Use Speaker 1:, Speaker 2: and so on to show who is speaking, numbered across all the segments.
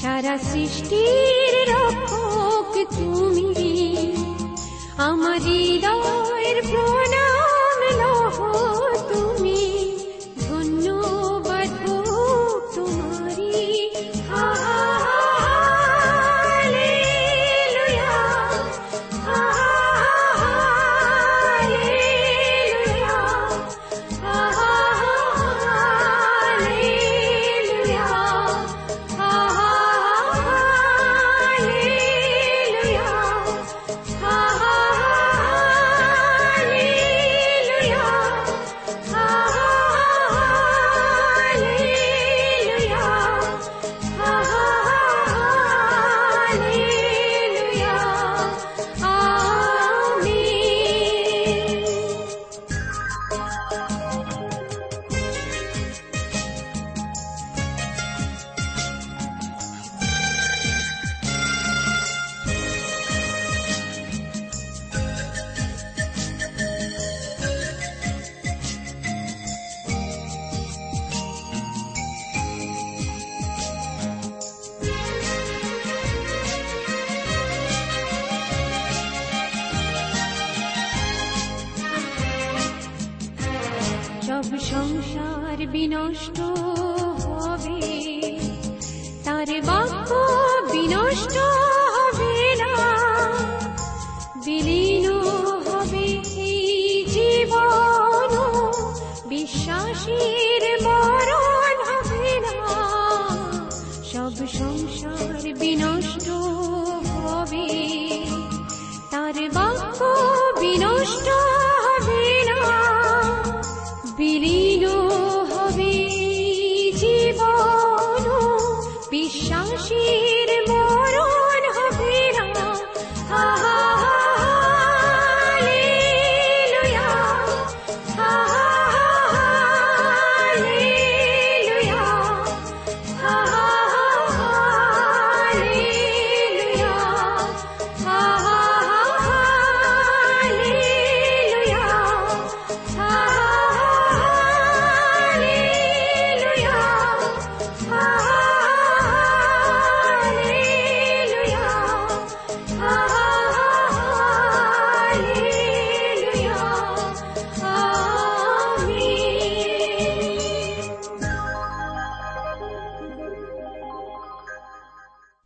Speaker 1: शरा सृष्टि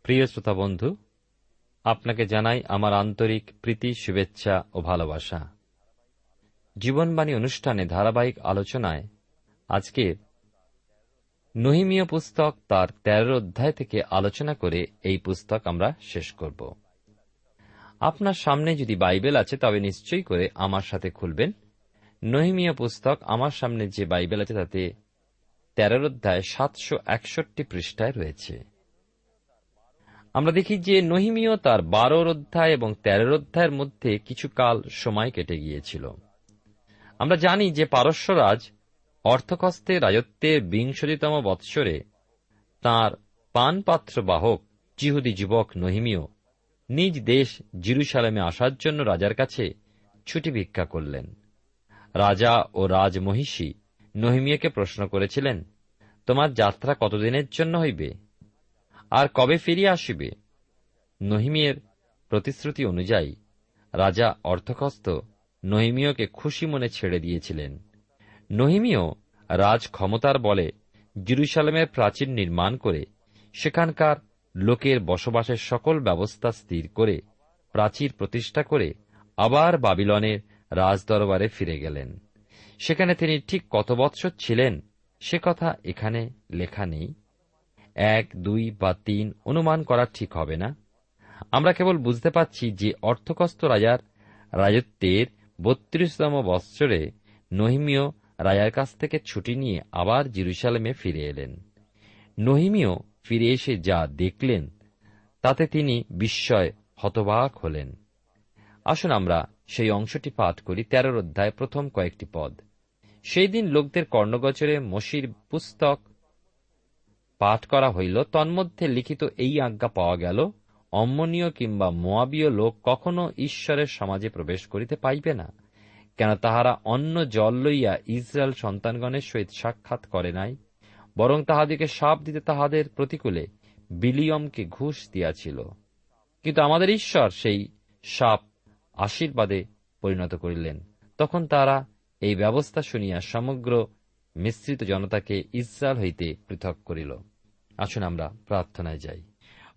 Speaker 2: প্রিয় শ্রোতা বন্ধু, আপনাকে জানাই আমার আন্তরিক প্রীতি, শুভেচ্ছা ও ভালোবাসা। জীবনবাণী অনুষ্ঠানে ধারাবাহিক আলোচনায় আজকে নহিমীয় পুস্তক তার তেরো অধ্যায় থেকে আলোচনা করে এই পুস্তক আমরা শেষ করব। আপনার সামনে যদি বাইবেল আছে, তবে নিশ্চয়ই করে আমার সাথে খুলবেন। নহিমীয় পুস্তক আমার সামনে যে বাইবেল আছে, তাতে তেরোর অধ্যায় সাতশো একষট্টি পৃষ্ঠায় রয়েছে। আমরা দেখি যে নহিমীয় তার বারোর অধ্যায় এবং তেরোর অধ্যায়ের মধ্যে কিছু কাল সময় কেটে গিয়েছিল। আমরা জানি যে পারস্যরাজ অর্থকস্তে রাজত্বের বিংশতিতম বৎসরে তাঁর পানপাত্র বাহক চিহুদি যুবক নহিমীয় নিজ দেশ জিরুসালামে আসার জন্য রাজার কাছে ছুটি ভিক্ষা করলেন। রাজা ও রাজমহিষী নহিমিয়াকে প্রশ্ন করেছিলেন, তোমার যাত্রা কতদিনের জন্য হইবে? আর কবে ফিরিয়ে আসিবে? নহিমিয়ের প্রতিশ্রুতি অনুযায়ী রাজা অর্থকস্ত নহিমীয়কে খুশি মনে ছেড়ে দিয়েছিলেন। নহিমীয় রাজ ক্ষমতার বলে জিরুসালামের প্রাচীর নির্মাণ করে সেখানকার লোকের বসবাসের সকল ব্যবস্থা স্থির করে প্রাচীর প্রতিষ্ঠা করে আবার বাবিলনের রাজদরবারে ফিরে গেলেন। সেখানে তিনি ঠিক কত বৎসর ছিলেন সে কথা এখানে লেখা নেই। এক, দুই বা তিন অনুমান করা ঠিক হবে না। আমরা কেবল বুঝতে পাচ্ছি যে অর্থকস্ত রাজার রাজত্বের বত্রিশতম বৎসরে নহিমীয় রাজার কাছ থেকে ছুটি নিয়ে আবার জিরুসালামে ফিরে এলেন। নহিমীয় ফিরে এসে যা দেখলেন, তাতে তিনি বিস্ময় হতবাক হলেন। আসুন আমরা সেই অংশটি পাঠ করি, তেরোর অধ্যায় প্রথম কয়েকটি পদ। সেই দিন লোকদের কর্ণগোচরে মসির পুস্তক পাঠ করা হইল, তন্মধ্যে লিখিত এই আজ্ঞা পাওয়া গেল, অম্মনীয় কিংবা মোয়াবীয় লোক কখনো ঈশ্বরের সমাজে প্রবেশ করিতে পাইবে না, কেন তাহারা অন্য জল লইয়া ইসরায়েল সন্তানগণের সহিত সাক্ষাৎ করে নাই, বরং তাহাদিকে সাপ দিতে তাহাদের প্রতিকূলে বিলিয়মকে ঘুষ দিয়াছিল। কিন্তু আমাদের ঈশ্বর সেই সাপ আশীর্বাদে পরিণত করিলেন। তখন তারা এই ব্যবস্থা শুনিয়া সমগ্র মিশ্রিত জনতাকে ইসরায়েল হইতে পৃথক করিল। আসুন আমরা প্রার্থনায় যাই।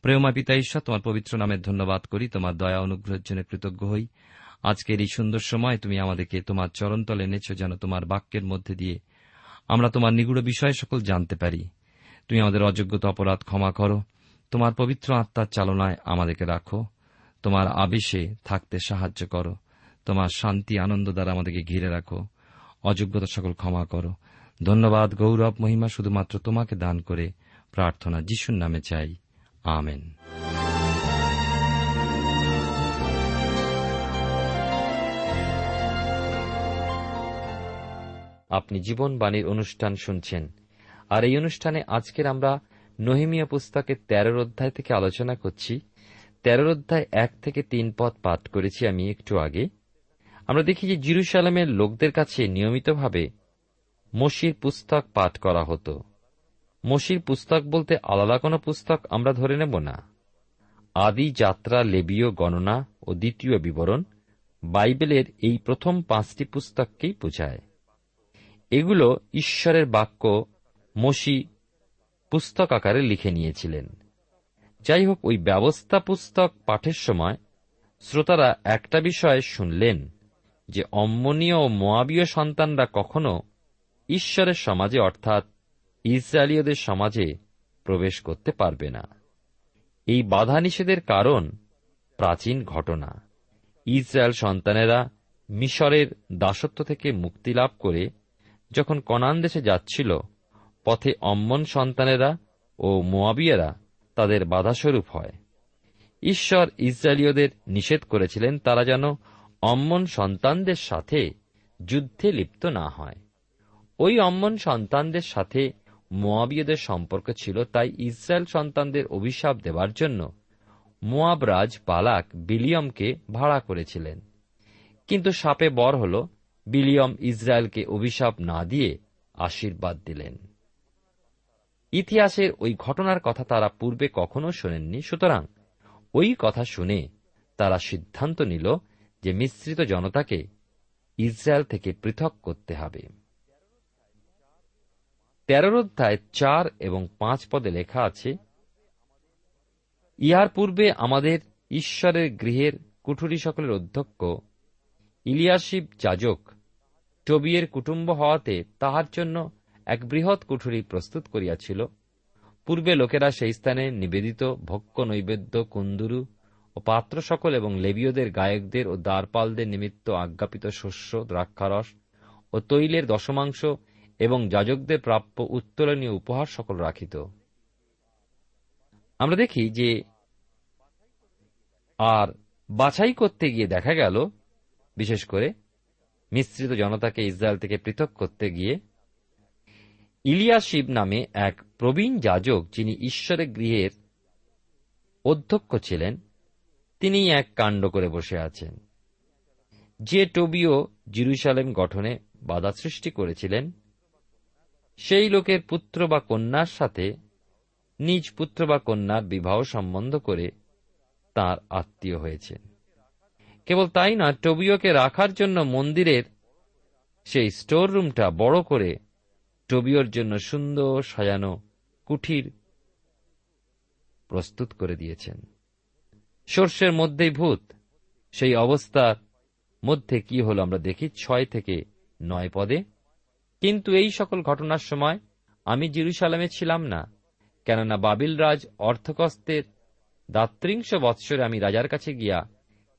Speaker 3: প্রেমা পিতা ঈশ্বর, তোমার পবিত্র নামের ধন্যবাদ করি, তোমার দয়া অনুগ্রহের জন্য কৃতজ্ঞ হই। আজকের এই সুন্দর সময় তুমি আমাদেরকে তোমার চরণতল এনেছ যেন তোমার বাক্যের মধ্যে দিয়ে আমরা তোমার নিগুড় বিষয় সকল জানতে পারি। তুমি আমাদের অযোগ্যতা, অপরাধ ক্ষমা করো। তোমার পবিত্র আত্মার চালনায় আমাদেরকে রাখো। তোমার আবেশে থাকতে সাহায্য করো। তোমার শান্তি, আনন্দ দ্বারা আমাদেরকে ঘিরে রাখো। অযোগ্যতা সকল ক্ষমা করো। ধন্যবাদ, গৌরব, মহিমা শুধুমাত্র তোমাকে দান করে প্রার্থনা যিশুর নামে চাই। আমেন।
Speaker 2: আপনি জীবনবাণীর অনুষ্ঠান শুনছেন। আর এই অনুষ্ঠানে আজকের আমরা নহিমিয়া পুস্তকের তেরোর অধ্যায় থেকে আলোচনা করছি। তেরোর অধ্যায় এক থেকে তিন পদ পাঠ করেছি আমি একটু আগে। আমরা দেখি যে জিরুসালামের লোকদের কাছে নিয়মিতভাবে মসির পুস্তক পাঠ করা হতো। মসির পুস্তক বলতে আলাদা কোনো পুস্তক আমরা ধরে নেব না। আদি যাত্রা, লেবীয় গণনা ও দ্বিতীয় বিবরণ বাইবেলের এই প্রথম পাঁচটি পুস্তককেই বোঝায়। এগুলো ঈশ্বরের বাক্য মসি পুস্তক আকারে লিখে নিয়েছিলেন। যাই হোক ওই ব্যবস্থা পুস্তক পাঠের সময় শ্রোতারা একটা বিষয় শুনলেন যে অম্মনীয় ও মোয়াবীয় সন্তানরা কখনো ঈশ্বরের সমাজে অর্থাৎ ইসরায়েলীয়দের সমাজে প্রবেশ করতে পারবে না। এই বাধা নিষেধের কারণ প্রাচীন ঘটনা। ইসরায়েল সন্তানেরা মিশরের দাসত্ব থেকে মুক্তি লাভ করে যখন কনান দেশে যাচ্ছিল, পথে অম্মন সন্তানেরা ও মোয়াবিয়ারা তাদের বাধাস্বরূপ হয়। ঈশ্বর ইসরায়েলীয়দের নিষেধ করেছিলেন তারা যেন অম্মন সন্তানদের সাথে যুদ্ধে লিপ্ত না হয়। ওই অম্মন সন্তানদের সাথে মোয়াবিয়দের সম্পর্ক ছিল তাই ইসরায়েল সন্তানদের অভিশাপ দেবার জন্য। মোয়াবরাজ বালাক বিলিয়মকে ভাড়া করেছিলেন। কিন্তু সাপে বর হল, বিলিয়ম ইসরায়েলকে অভিশাপ না দিয়ে আশীর্বাদ দিলেন। ইতিহাসের ওই ঘটনার কথা তারা পূর্বে কখনো শোনেননি, সুতরাং ওই কথা শুনে তারা সিদ্ধান্ত নিল যে মিশ্রিত জনতাকে ইসরায়েল থেকে পৃথক করতে হবে। তেরোর অধ্যায় চার এবং পাঁচ পদে লেখা আছে, ইহার পূর্বে আমাদের ঈশ্বরের গৃহের কুঠুরি সকলের অধ্যক্ষ, ইলিয়াসিব যাজক, টবিয়ের কুটুম্ব হওয়াতে তাহার জন্য এক বৃহৎ কুঠুরি প্রস্তুত করিয়াছিল। পূর্বে লোকেরা সেই স্থানে নিবেদিত ভক্ষ নৈবেদ্য, কুন্দুরু ও পাত্র সকল এবং লেবীয়দের, গায়কদের ও দ্বারপালদের নিমিত্ত আজ্ঞাপিত শস্য, দ্রাক্ষারস ও তৈলের দশমাংশ এবং যাজকদের প্রাপ্য উত্তোলনীয় উপহার সকল রাখিত। আমরা দেখি যে আর বাছাই করতে গিয়ে দেখা গেল, বিশেষ করে মিশ্রিত জনতাকে ইসরায়েল থেকে পৃথক করতে গিয়ে ইলিয়াসিব নামে এক প্রবীণ যাজক যিনি ঈশ্বরের গৃহের অধ্যক্ষ ছিলেন, তিনি এক কাণ্ড করে বসে আছেন। যে টবিও জিরুসালেম গঠনে বাধা সৃষ্টি করেছিলেন সেই লোকের পুত্র বা কন্যার সাথে নিজ পুত্র বা কন্যার বিবাহ সম্বন্ধ করে তার আত্মীয় হয়েছেন। কেবল তাই না, টবিওকে রাখার জন্য মন্দিরের সেই স্টোর রুমটা বড় করে টবিওর জন্য সুন্দর সাজানো কুঠির প্রস্তুত করে দিয়েছেন। সর্ষের মধ্যেই ভূত, সেই অবস্থার মধ্যে কি হল আমরা দেখি, ছয় থেকে নয় পদে কিন্তু এই সকল ঘটনার সময় আমি জিরুসালামে ছিলাম না, কেননা বাবিল রাজ অর্থকস্তের দাত্রিংশ বৎসরে আমি রাজার কাছে গিয়া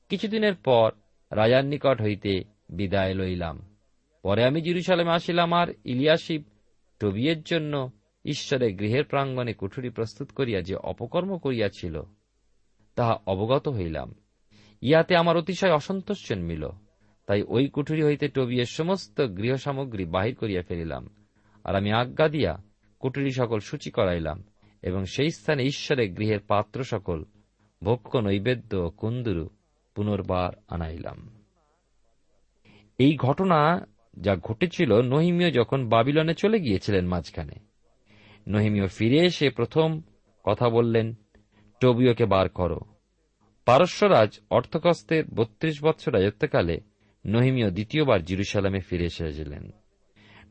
Speaker 2: কিছুদিনের পর রাজার নিকট হইতে বিদায় লইলাম। পরে আমি জিরুসালামে আসিলাম আর ইলিয়াসিব টবিয়ের জন্য ঈশ্বরের গৃহের প্রাঙ্গণে কুঠুরি প্রস্তুত করিয়া যে অপকর্ম করিয়াছিল, তাহা অবগত হইলাম। ইহাতে আমার অতিশয় অসন্তোষ জন্মিল। তাই ওই কুঠুরি হইতে টবিয়ের সমস্ত গৃহ সামগ্রী বাহির করিয়া ফেলিলাম। আর আমি আজ্ঞা দিয়া কুঠুরি সকল সূচি করাইলাম, এবং সেই স্থানে ঈশ্বরের গৃহের পাত্র সকল ভক্ষ নৈবেদ্য কুন্দুরু পুনর্বার আনাইলাম। এই ঘটনা যা ঘটেছিল, নহিমীয় যখন বাবিলনে চলে গিয়েছিলেন মাঝখানে, নহিমীয় ফিরে এসে প্রথম কথা বললেন, টবিওকে বার করো। পারস্যরাজ অর্থকস্তের বত্রিশ বৎসর রাজত্বকালে নহিমীয় দ্বিতীয়বার জিরুসালামে ফিরে এসেছিলেন।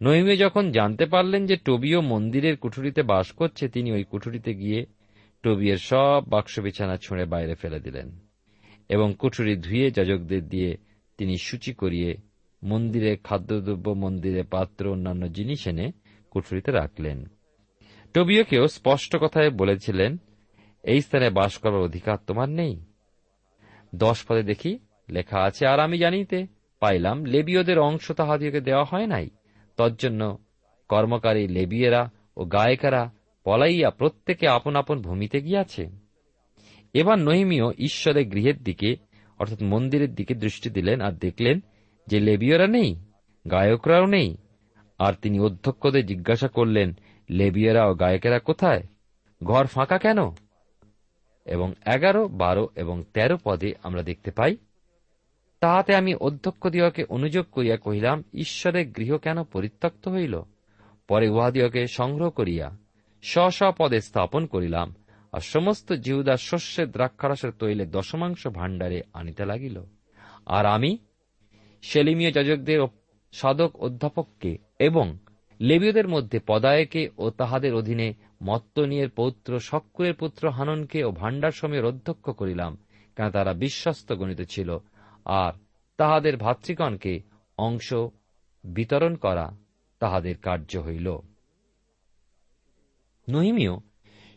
Speaker 2: নহিমীয় যখন জানতে পারলেন যে টবিও মন্দিরের কুঠুরিতে বাস করছে, তিনি ওই কুঠুরিতে গিয়ে টবিয়ের সব বাক্স বিছানা ছুঁড়ে বাইরে ফেলে দিলেন এবং কুঠুরি ধুয়ে যাজকদের দিয়ে তিনি সূচি করিয়ে মন্দিরে খাদ্যদ্রব্য, মন্দিরে পাত্র, অন্যান্য জিনিস এনে কুঠুরিতে রাখলেন। টবিওকেও স্পষ্ট কথায় বলেছিলেন, এই স্থানে বাস করার অধিকার তোমার নেই। দশ পদে দেখি লেখা আছে, আর আমি জানিতে পাইলাম, লেবীয়দের অংশ তাহাদিওকে দেওয়া হয় নাই। তজ্জন্য কর্মকারী লেবিয়েরা ও গায়কেরা পলাইয়া প্রত্যেকে আপন আপন ভূমিতে গিয়াছে। এবার নহিমীয় ঈশ্বরের গৃহের দিকে, অর্থাৎ মন্দিরের দিকে দৃষ্টি দিলেন আর দেখলেন যে লেবীয়রা নেই, গায়করাও নেই। আর তিনি অধ্যক্ষদের জিজ্ঞাসা করলেন, লেবিয়েরা ও গায়কেরা কোথায়? ঘর ফাঁকা কেন? এবং এগারো, বারো এবং তেরো পদে আমরা দেখতে পাই তাহাতে আমি অধ্যক্ষ দিওকে অনুযোগ করিয়া কহিলাম ঈশ্বরের গৃহ কেন পরিত্যক্ত হইল? পরে উহাদিওকে সংগ্রহ করিয়া স্ব পদে স্থাপন করিলাম, আর সমস্ত জিহুদার শস্যের দ্রাক্ষারসের তৈলে দশমাংশ ভাণ্ডারে আনিতে লাগিল। আর আমি সেলিমীয় যাজকদের সাধক অধ্যাপককে এবং লেবীয়দের মধ্যে পদায়কে ও তাহাদের অধীনে মত্তনিয়ের পৌত্র শক্কুরের পুত্র হাননকে ও ভাণ্ডার সময়ের অধ্যক্ষ করিলাম, কেন তারা বিশ্বস্ত গণিত ছিল আর তাহাদের ভাতৃগণকে অংশ বিতরণ করা তাহাদের কার্য হইল। নহিমিও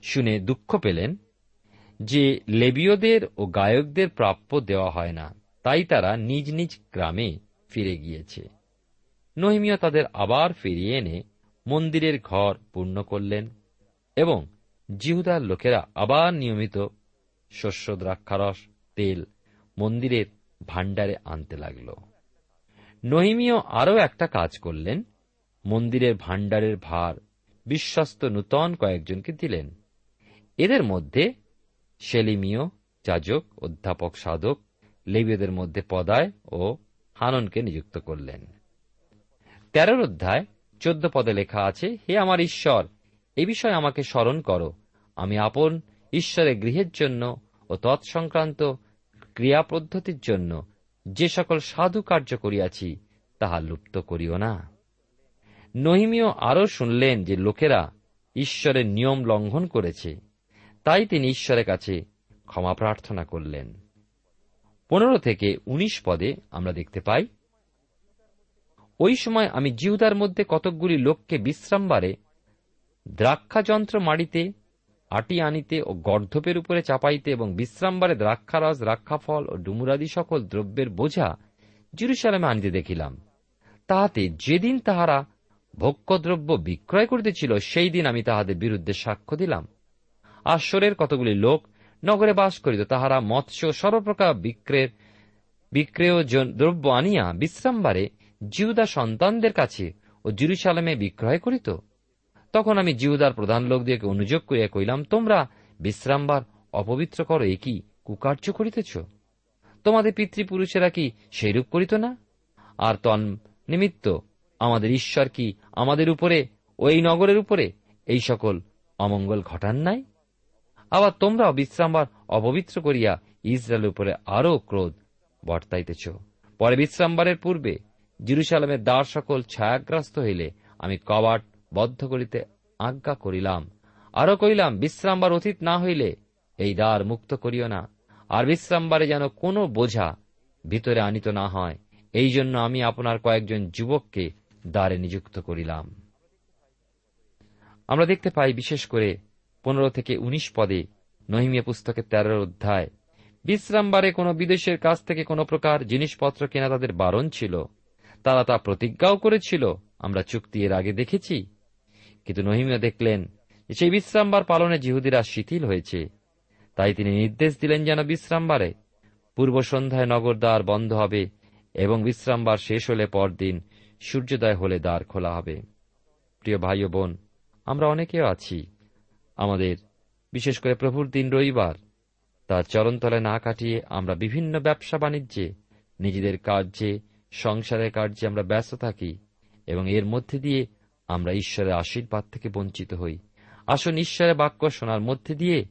Speaker 2: শুনে দুঃখ পেলেন যে লেবীয়দের ও গায়কদের প্রাপ্য দেওয়া হয় না, তাই তারা নিজ নিজ গ্রামে ফিরে গিয়েছে। নহিমিয়া তাদের আবার ফিরিয়ে এনে মন্দিরের ঘর পূর্ণ করলেন এবং জিহুদার লোকেরা আবার নিয়মিত শস্য দ্রাক্ষারস তেল, মন্দিরের ভাণ্ডারে আনতে লাগল। নহিমীয় আরও একটা কাজ করলেন। মন্দিরের ভাণ্ডারের ভার বিশ্বস্ত নূতন কয়েকজনকে দিলেন। এদের মধ্যে সেলিমীয়, যাজক, অধ্যাপক সাধক, লেবীয়দের মধ্যে পদায় ও হাননকে নিযুক্ত করলেন। তেরোর অধ্যায়, চোদ্দ পদে লেখা আছে, হে আমার ঈশ্বর, এ বিষয়ে আমাকে স্মরণ করো। আমি আপন ঈশ্বরের গৃহের জন্য ও তৎসংক্রান্ত ক্রিয়া পদ্ধতির জন্য যে সকল সাধু কার্য করিয়াছি, তাহা লুপ্ত করিও না। নহিমিও আরও শুনলেন যে লোকেরা ঈশ্বরের নিয়ম লঙ্ঘন করেছে, তাই তিনি ঈশ্বরের কাছে ক্ষমা প্রার্থনা করলেন। পনেরো থেকে ১৯ পদে আমরা দেখতে পাই, ওই সময় আমি জিহুদার মধ্যে কতকগুলি লোককে বিশ্রামবারে দ্রাক্ষা যন্ত্র মাড়িতে আটি আনিতে ও গর্ধপের উপরে চাপাইতে এবং বিশ্রামবারে দ্রাক্ষারস, দ্রাক্ষাফল ও ডুমুরাদি সকল দ্রব্যের বোঝা জিরুসালামে আনিতে দেখিলাম। তাহাতে যেদিন তাহারা ভোগ্যদ্রব্য বিক্রয় করিতেছিল সেই দিন আমি তাহাদের বিরুদ্ধে সাক্ষ্য দিলাম। আশ্বরের কতগুলি লোক নগরে বাস করিত, তাহারা মৎস্য, সর্বপ্রকার বিক্রয়ের বিক্রয় দ্রব্য আনিয়া বিশ্রামবারে জিউদা সন্তানদের কাছে ও জিরুসালামে বিক্রয় করিত। তখন আমি জিউদার প্রধান লোকদিকে অনুযোগ করিয়া কইলাম তোমরা বিশ্রামবার অপবিত্র করো একই কুকার্য করিতেছ? তোমাদের পিতৃপুরুষেরা কি সেইরূপ করিত না? আর তন নিমিত্ত আমাদের ঈশ্বর কি আমাদের উপরে ও এই নগরের উপরে এই সকল অমঙ্গল ঘটান নাই? আবার তোমরা বিশ্রামবার অপবিত্র করিয়া ইসরায়েলের উপরে আরও ক্রোধ বর্তাইতেছ। পরে বিশ্রামবারের পূর্বে জিরুসালামের দ্বার সকল ছায়াগ্রস্ত হইলে আমি কবাট বদ্ধ করিতে আজ্ঞা করিলাম। আরও কইলাম বিশ্রামবার অতীত না হইলে এই দ্বার মুক্ত করিও না। আর বিশ্রামবারে যেন কোনো বোঝা ভিতরে আনিত না হয়। এই জন্য আমি আপনার কয়েকজন যুবককে দ্বারে নিযুক্ত করিলাম। আমরা দেখতে পাই, বিশেষ করে পনেরো থেকে উনিশ পদে নহিমিয়া পুস্তকের তেরোর অধ্যায়, বিশ্রামবারে কোনো বিদেশের কাছ থেকে কোনো প্রকার জিনিসপত্র কেনা তাদের বারণ ছিল। তারা তা প্রতিজ্ঞাও করেছিল। আমরা চুক্তি এর আগে দেখেছি কিন্তু নহিমিয়া দেখলেন সেই বিশ্রামবার পালনে জিহুদিরা শিথিল হয়েছে। তাই তিনি নির্দেশ দিলেন যেন বিশ্রামবারে পূর্ব সন্ধ্যায় নগর দ্বার বন্ধ হবে এবং বিশ্রামবার শেষ হলে পরদিন সূর্যোদয় হলে দ্বার খোলা হবে। প্রিয় ভাই ও বোন, আমরা অনেকেও আছি। আমাদের, বিশেষ করে প্রভুর দিন রবিবার, তার চরণতলে না কাটিয়ে আমরা বিভিন্ন ব্যবসা বাণিজ্যে, নিজেদের কার্যে, সংসারের কার্যে আমরা ব্যস্ত থাকি এবং এর মধ্যে দিয়ে আমরা ঈশ্বরের আশীর্বাদ থেকে বঞ্চিত হই। আসুন ঈশ্বরের বাক্য শোনার মধ্যে দিয়ে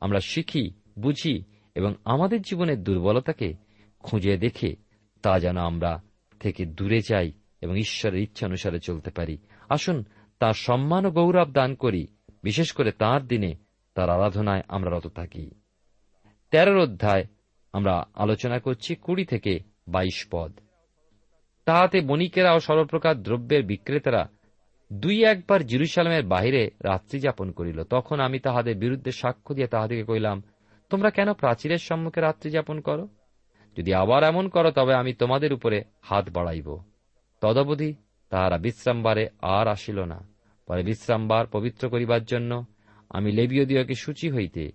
Speaker 2: আমরা শিখি, বুঝি এবং আমাদের জীবনের দুর্বলতাকে খুঁজে দেখে তা যেন আমরা থেকে দূরে যাই এবং ঈশ্বরের ইচ্ছা অনুসারে চলতে পারি। আসুন তার সম্মান ও গৌরব দান করি। বিশেষ করে তার দিনে, তার আরাধনায় আমরা রত থাকি। তেরোর অধ্যায় আমরা আলোচনা করছি কুড়ি থেকে বাইশ পদ। তাহাতে বণিকেরা ও সর্বপ্রকার দ্রব্যের বিক্রেতারা দুই একবার জিরুসালামের বাহিরে রাত্রি যাপন করিল। তখন আমি তাহাদের বিরুদ্ধে সাক্ষ্য দিয়ে তাহাদেরকে কইলাম তোমরা কেন প্রাচীরের সম্মুখে রাত্রি যাপন করো? যদি আবার এমন করো, তবে আমি তোমাদের উপরে হাত বাড়াইব। তদবধি তাহারা বিশ্রামবারে আর আসিল না। পরে বিশ্রামবার পবিত্র করিবার জন্য আমি লেবীয়দিওকে সূচি হইতে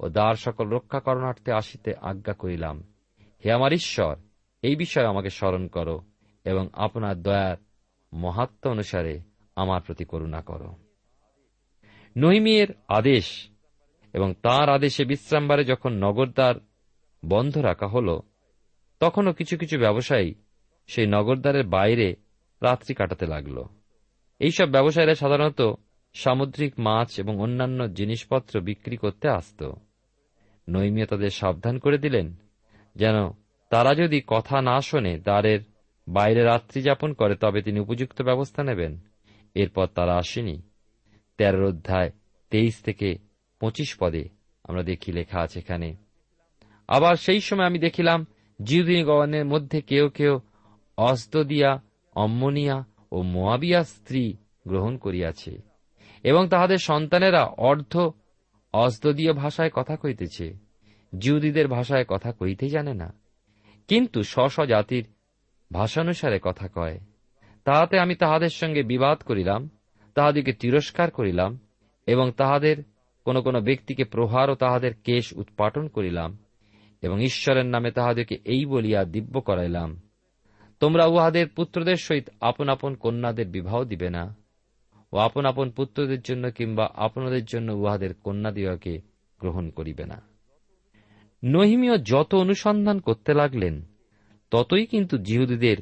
Speaker 2: ও দ্বার সকল রক্ষা করণার্থে আসিতে আজ্ঞা করিলাম, হে আমার ঈশ্বর, এই বিষয়ে আমাকে স্মরণ করো এবং আপনার দয়ার মহাত্ম অনুসারে আমার প্রতি করুণা করো। নহিমিয়ের আদেশ এবং তার আদেশে বিশ্রামবারে যখন নগরদ্বার বন্ধ রাখা হল, তখনও কিছু কিছু ব্যবসায়ী সেই নগরদ্বারের বাইরে রাত্রি কাটাতে লাগল। এইসব ব্যবসায়ীরা সাধারণত সামুদ্রিক মাছ এবং অন্যান্য জিনিসপত্র বিক্রি করতে আসত। নৈমিয়া তাদের সাবধান করে দিলেন যেন তারা যদি কথা না শোনে, দ্বারের বাইরে রাত্রি যাপন করে, তবে তিনি উপযুক্ত ব্যবস্থা নেবেন। এরপর তারা আসেনি। তেরোর অধ্যায় তেইশ থেকে পঁচিশ পদে আমরা দেখি লেখা আছে এখানে। আবার সেই সময় আমি দেখিলাম, জিউদিনগণের মধ্যে কেউ কেউ অস্তদিয়া অম্মনিয়া ও মোয়াবিয়া স্ত্রী গ্রহণ করিয়াছে এবং তাহাদের সন্তানেরা অর্ধ অস্তদীয় ভাষায় কথা কইতেছে, জিউদিদের ভাষায় কথা কইতে জানে না। কিন্তু স্ব জাতির ভাষানুসারে কথা কয়। তাহাতে আমি তাহাদের সঙ্গে বিবাদ করিলাম তাহাদিকে তিরস্কার করিলাম, এবং তাহাদের কোন কোন ব্যক্তিকে প্রহার ও তাহাদের কেশ উৎপাটন করিলাম, এবং ঈশ্বরের নামে তাহাদেরকে এই বলিয়া দিব্য করাইলাম। তোমরা উহাদের পুত্রদের সহিত আপন আপন কন্যাদের বিবাহ দিবে না, ও আপন আপন পুত্রদের জন্য কিংবা আপনাদের জন্য উহাদের কন্যা দিওয়াকে গ্রহণ করিবে না। নহিমীয় যত অনুসন্ধান করতে লাগলেন, ততই কিন্তু জিহুদীদের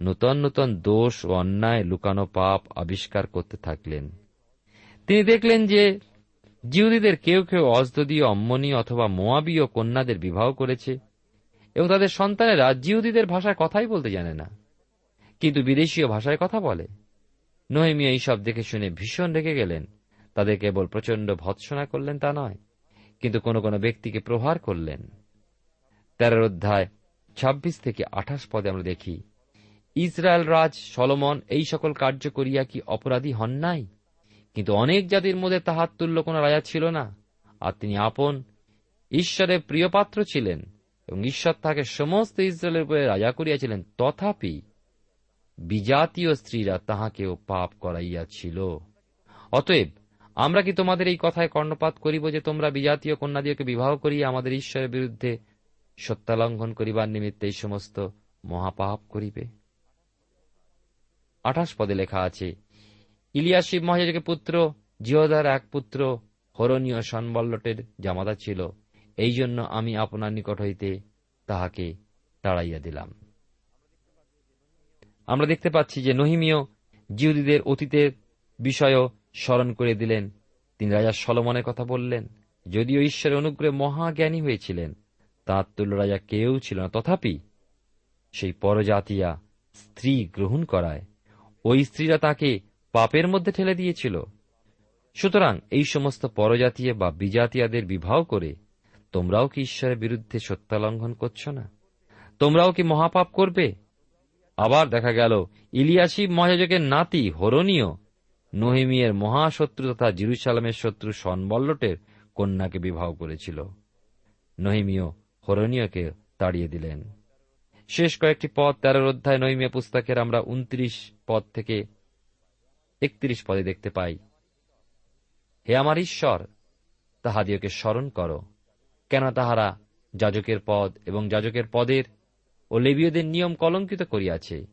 Speaker 2: নূতন নূতন দোষ ও অন্যায় লুকানো পাপ আবিষ্কার করতে থাকলেন। তিনি দেখলেন যে জিহুদীদের কেউ কেউ অজদীয় অম্মনি অথবা মোয়াবীয় কন্যাদের বিবাহ করেছে এবং তাদের সন্তানেরা জিহুদীদের ভাষায় কথাই বলতে জানে না। কিন্তু বিদেশীয় ভাষায় কথা বলে। নহিমিয়া এইসব দেখে শুনে ভীষণ রেগে গেলেন। তাদের কেবল প্রচণ্ড ভৎসনা করলেন তা নয়, কিন্তু কোন কোন ব্যক্তিকে প্রহার করলেন। তেরোর অধ্যায় ছাব্বিশ থেকে আঠাশ পদে আমরা দেখি ইসরায়েল রাজ সলমন, এই সকল কার্য করিয়া কি অপরাধী হন নাই? কিন্তু অনেক জাতির মধ্যে তাহার তুল্য কোন রাজা ছিল না। আর তিনি আপন ঈশ্বরের প্রিয়পাত্র ছিলেন এবং ঈশ্বর তাকে সমস্ত ইসরায়েলের উপরে রাজা করিয়াছিলেন। তথাপি বিজাতীয় স্ত্রীরা তাহাকেও পাপ করাইয়াছিল। অতএব আমরা কি তোমাদের এই কথায় কর্ণপাত করিব যে তোমরা বিজাতীয় কন্যাদিওকে বিবাহ করিয়া আমাদের ঈশ্বরের বিরুদ্ধে সত্যালঙ্ঘন করিবার নিমিত্তে এই সমস্ত মহাপাপ করিবে? আঠাশ পদে লেখা আছে ইলিয়াসিব মহাজাজকের পুত্র, জিহদার এক পুত্র, হরণীয় সনবল্লটের জামাতা ছিল। এই জন্য আমি আপনার নিকট হইতে তাহাকে তাড়াইয়া দিলাম। আমরা দেখতে পাচ্ছি যে নহিমীয় জিহুদীদের অতীতের বিষয়ও স্মরণ করে দিলেন। তিনি রাজা সলমনের কথা বললেন, যদিও ঈশ্বরের অনুগ্রহে মহাজ্ঞানী হয়েছিলেন তাঁর তুল্য রাজা কেউ ছিল না। তথাপি সেই পরজাতিয়া স্ত্রী গ্রহণ করায় ওই স্ত্রীরা তাকে পাপের মধ্যে ঠেলে দিয়েছিল। সুতরাং এই সমস্ত পরজাতীয় বা বিজাতীয়দের বিবাহ করে তোমরাও কি ঈশ্বরের বিরুদ্ধে সত্যালঙ্ঘন করছ না? তোমরাও কি মহাপাপ করবে? আবার দেখা গেল ইলিয়াসিব মহাজাজকের নাতি হরণীয় নহিমিয়ের মহাশত্রু তথা জিরুসালামের শত্রু সনবল্লটের কন্যাকে বিবাহ করেছিল। নহিমীয় হরণীয়কে তাড়িয়ে দিলেন। শেষ কয়েকটি পদ তেরোর অধ্যায় নহিমিয়া পুস্তকের আমরা উনত্রিশ পদ থেকে একত্রিশ পদে দেখতে পাই। হে আমার ঈশ্বর, তাহাদিওকে স্মরণ করো। কেন তাহারা যাজকের পদ এবং যাজকের পদের ও লেবীয়দের নিয়ম কলঙ্কিত করিয়াছে?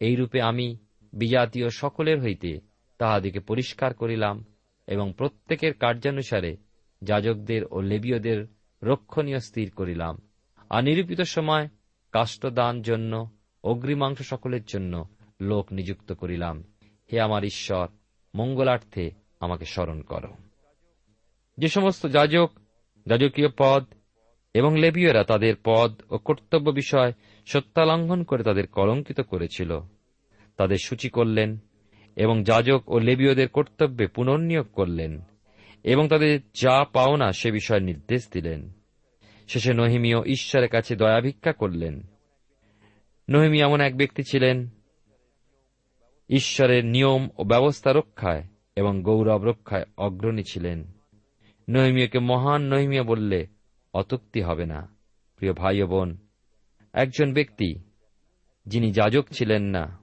Speaker 2: এইরূপে আমি বিজাতীয় সকলের হইতে তাহাদিকে পরিষ্কার করিলাম এবং প্রত্যেকের কার্যানুসারে যাজকদের ও লেবীয়দের রক্ষণীয় স্থির করিলাম। আর নিরূপিত সময় কাষ্ঠদান জন্য অগ্রিমাংস সকলের জন্য লোক নিযুক্ত করিলাম। হে আমার ঈশ্বর, মঙ্গলার্থে আমাকে স্মরণ করো। যে সমস্ত যাজক, যাজকীয় পদ এবং লেবীয়রা তাদের পদ ও কর্তব্য বিষয় সত্যালঙ্ঘন করে তাদের কলঙ্কিত করেছিল, তাদের সূচি করলেন এবং যাজক ও লেবীয়দের কর্তব্যে পুনর্নিয়োগ করলেন এবং তাদের যা পাওনা সে বিষয়ে নির্দেশ দিলেন। শেষে নহিমীয় ঈশ্বরের কাছে দয়া ভিক্ষা করলেন। নহিমি এমন এক ব্যক্তি ছিলেন, ঈশ্বরের নিয়ম ও ব্যবস্থা রক্ষায় এবং গৌরব রক্ষায় অগ্রণী ছিলেন। নহিমিয়কে মহান নহিমিয়া বললে, অতুক্তি হবে না, প্রিয় ভাই ও বোন। একজন ব্যক্তি, যিনি যাজক ছিলেন না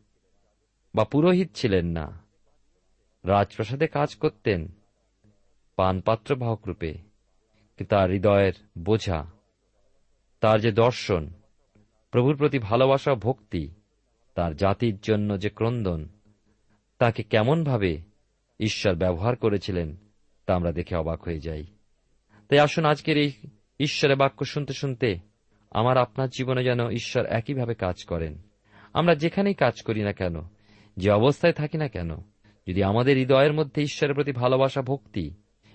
Speaker 2: বা পুরোহিত ছিলেন না, রাজপ্রাসাদে কাজ করতেন, পানপাত্র বাহক রূপে তার হৃদয়ের বোঝা তার যে দর্শন, প্রভুর প্রতি ভালোবাসা ভক্তি, তার জাতির জন্য যে ক্রন্দন, তাকে কেমনভাবে ঈশ্বর ব্যবহার করেছিলেন তা আমরা দেখে অবাক হয়ে যাই। তাই আসুন আজকের এই ঈশ্বরের বাক্য শুনতে শুনতে আমার আপনার জীবনে যেন ঈশ্বর একইভাবে কাজ করেন। আমরা যেখানেই কাজ করি না কেন, যে অবস্থায় থাকি না কেন, যদি আমাদের হৃদয়ের মধ্যে ঈশ্বরের প্রতি ভালোবাসা, ভক্তি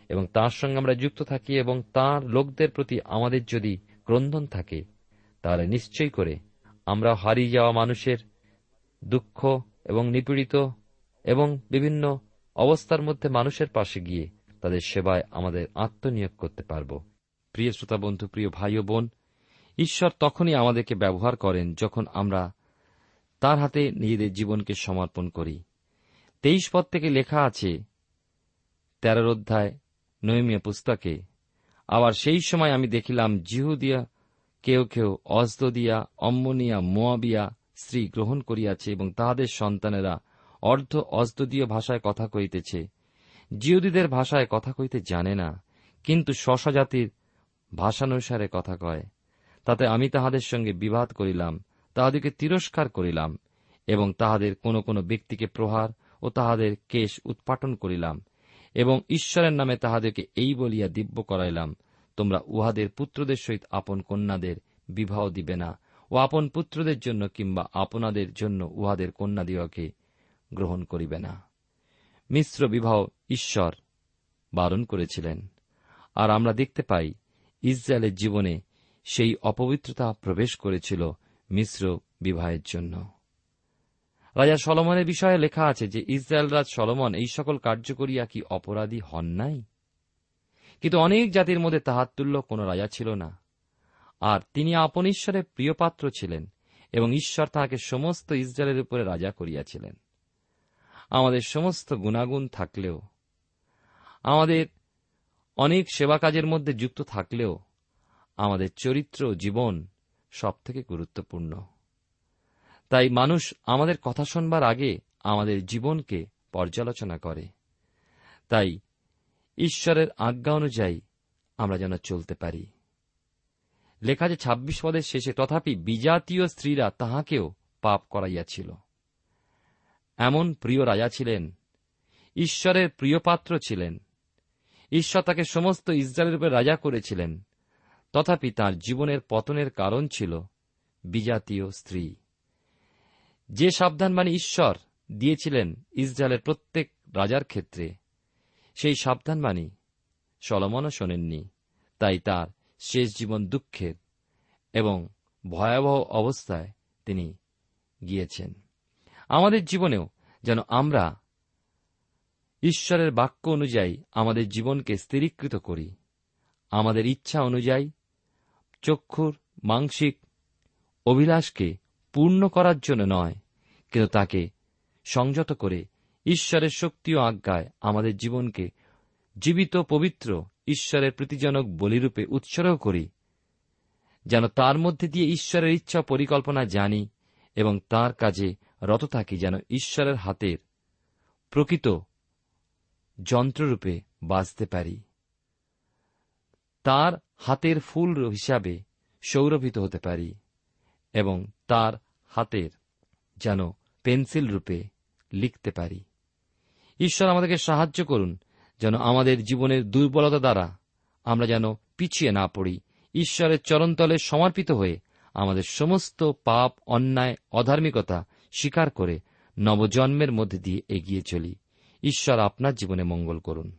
Speaker 2: এবং তার সঙ্গে আমরা যুক্ত থাকি এবং তার লোকদের প্রতি আমাদের যদি ক্রন্দন থাকে, তাহলে নিশ্চয়ই করে আমরা হারিয়ে যাওয়া মানুষের দুঃখ এবং নিপীড়িত এবং বিভিন্ন অবস্থার মধ্যে মানুষের পাশে গিয়ে তাদের সেবায় আমাদের আত্মনিয়োগ করতে পারব। প্রিয় শ্রোতা বন্ধু, প্রিয় ভাই ও বোন, ঈশ্বর তখনই আমাদেরকে ব্যবহার করেন যখন আমরা তার হাতে নিজেদের জীবনকে সমর্পণ করি। তেইশ পদ থেকে লেখা আছে তেরোর অধ্যায় নৈমিয়া পুস্তকে আবার সেই সময় আমি দেখিলাম জিহুদিয়া কেউ কেউ অজদিয়া অম্মনিয়া, মোয়াবিয়া স্ত্রী গ্রহণ করিয়াছে এবং তাহাদের সন্তানেরা অর্ধ অজদীয় ভাষায় কথা কইতেছে জিহুদীদের ভাষায় কথা কইতে জানে না, কিন্তু শশা জাতির ভাষানুসারে কথা কয়। তাতে আমি তাহাদের সঙ্গে বিবাদ করিলাম তাহাদেরকে তিরস্কার করিলাম এবং তাহাদের কোন কোন ব্যক্তিকে প্রহার ও তাহাদের কেশ উৎপাটন করিলাম। এবং ঈশ্বরের নামে তাহাদেরকে এই বলিয়া দিব্য করাইলাম। তোমরা উহাদের পুত্রদের সহিত আপন কন্যাদের বিবাহ দিবে না, ও আপন পুত্রদের জন্য কিংবা আপনাদের জন্য উহাদের কন্যাদিওকে গ্রহণ করিবে না। মিশ্র বিবাহ ঈশ্বর বারণ করেছিলেন। আর আমরা দেখতে পাই, ইসরায়েলের জীবনে সেই অপবিত্রতা প্রবেশ করেছিল মিশ্র বিবাহের জন্য। রাজা সলমনের বিষয়ে লেখা আছে যে, ইসরায়েল রাজ সলমন এই সকল কার্য করিয়া কি অপরাধী হন নাই? কিন্তু অনেক জাতির মধ্যে তাহার তুল্য কোন রাজা ছিল না। আর তিনি আপন ঈশ্বরের প্রিয় পাত্র ছিলেন এবং ঈশ্বর তাহাকে সমস্ত ইসরায়েলের উপরে রাজা করিয়াছিলেন। আমাদের সমস্ত গুণাগুণ থাকলেও, আমাদের অনেক সেবা কাজের মধ্যে যুক্ত থাকলেও, আমাদের চরিত্র জীবন সব থেকে গুরুত্বপূর্ণ। তাই মানুষ আমাদের কথা শুনবার আগে আমাদের জীবনকে পর্যালোচনা করে। তাই ঈশ্বরের আজ্ঞা অনুযায়ী আমরা যেন চলতে পারি। লেখা যে ছাব্বিশ পদের শেষে, তথাপি বিজাতীয় স্ত্রীরা তাহাকেও পাপ করাইয়াছিল। এমন প্রিয় রাজা ছিলেন, ঈশ্বরের প্রিয়পাত্র ছিলেন, ঈশ্বর তাকে সমস্ত ইসরায়েলের উপরে রাজা করেছিলেন। তথাপি তার জীবনের পতনের কারণ ছিল বিজাতীয় স্ত্রী। যে সাবধানবাণী ঈশ্বর দিয়েছিলেন ইসরায়েলের প্রত্যেক রাজার ক্ষেত্রে, সেই সাবধানবাণী সলমনও শোনেননি। তাই তার শেষ জীবন দুঃখের এবং ভয়াবহ অবস্থায় তিনি গিয়েছেন। আমাদের জীবনেও যেন আমরা ঈশ্বরের বাক্য অনুযায়ী আমাদের জীবনকে স্থিরীকৃত করি। আমাদের ইচ্ছা অনুযায়ী চক্ষুর, মাংসিক অভিলাষকে পূর্ণ করার জন্য নয়, কিন্তু তাকে সংযত করে ঈশ্বরের শক্তি ও আজ্ঞায় আমাদের জীবনকে জীবিত পবিত্র ঈশ্বরের প্রীতিজনক বলিরূপে উৎসর্গ করি, যেন তার মধ্যে দিয়ে ঈশ্বরের ইচ্ছা পরিকল্পনা জানি এবং তার কাজে রত থাকি যেন ঈশ্বরের হাতের প্রকৃত যন্ত্ররূপে বাঁচতে পারি। তার হাতের ফুল হিসাবে সৌরভিত হতে পারি এবং তার হাতের, যেন পেন্সিল রূপে লিখতে পারি। ঈশ্বর আমাদেরকে সাহায্য করুন, যেন আমাদের জীবনের দুর্বলতা দ্বারা আমরা যেন পিছিয়ে না পড়ি। ঈশ্বরের চরণতলে সমর্পিত হয়ে আমাদের সমস্ত পাপ, অন্যায়, অধার্মিকতা স্বীকার করে নবজন্মের মধ্যে দিয়ে এগিয়ে চলি। ঈশ্বর আপনার জীবনে মঙ্গল করুন।